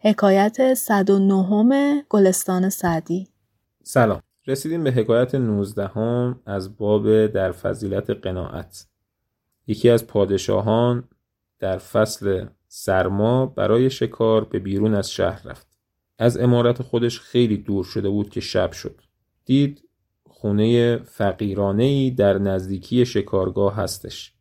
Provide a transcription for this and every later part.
حکایت 109 گلستان سعدی. سلام. رسیدیم به حکایت 19 هم از باب در فضیلت قناعت. یکی از پادشاهان در فصل سرما برای شکار به بیرون از شهر رفت. از امارت خودش خیلی دور شده بود که شب شد. دید خونه فقیرانه ای در نزدیکی شکارگاه هستش.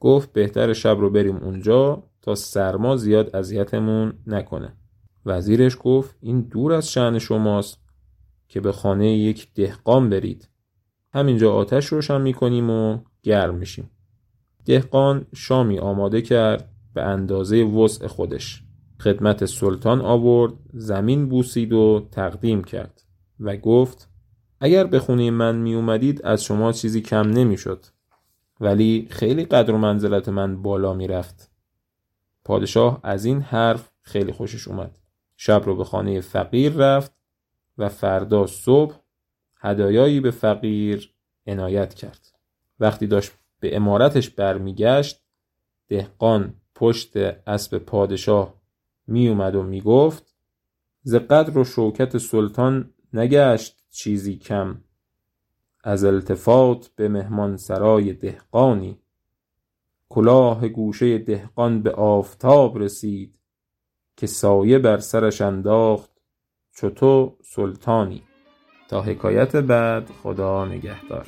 گفت بهتر شب رو بریم اونجا تا سرما زیاد اذیتمون نکنه. وزیرش گفت این دور از شعن شماست که به خانه یک دهقان برید. همینجا آتش روشن می‌کنیم و گرم میشیم. دهقان شامی آماده کرد به اندازه وسع خودش. خدمت سلطان آورد زمین بوسید و تقدیم کرد و گفت اگر به خونه من می اومدید از شما چیزی کم نمی‌شد. ولی خیلی قدر و منزلت من بالا می رفت پادشاه از این حرف خیلی خوشش اومد. شب رو به خانه فقیر رفت و فردا صبح هدایایی به فقیر عنایت کرد. وقتی داشت به امارتش برمیگشت دهقان پشت اسب پادشاه می اومد و می گفت ز قدر و شوکت سلطان نگشت چیزی کم از التفات به مهمان سرای دهقانی. کلاه گوشه دهقان به آفتاب رسید که سایه بر سرش انداخت تو سلطانی. تا حکایت بعد خدا نگهدار.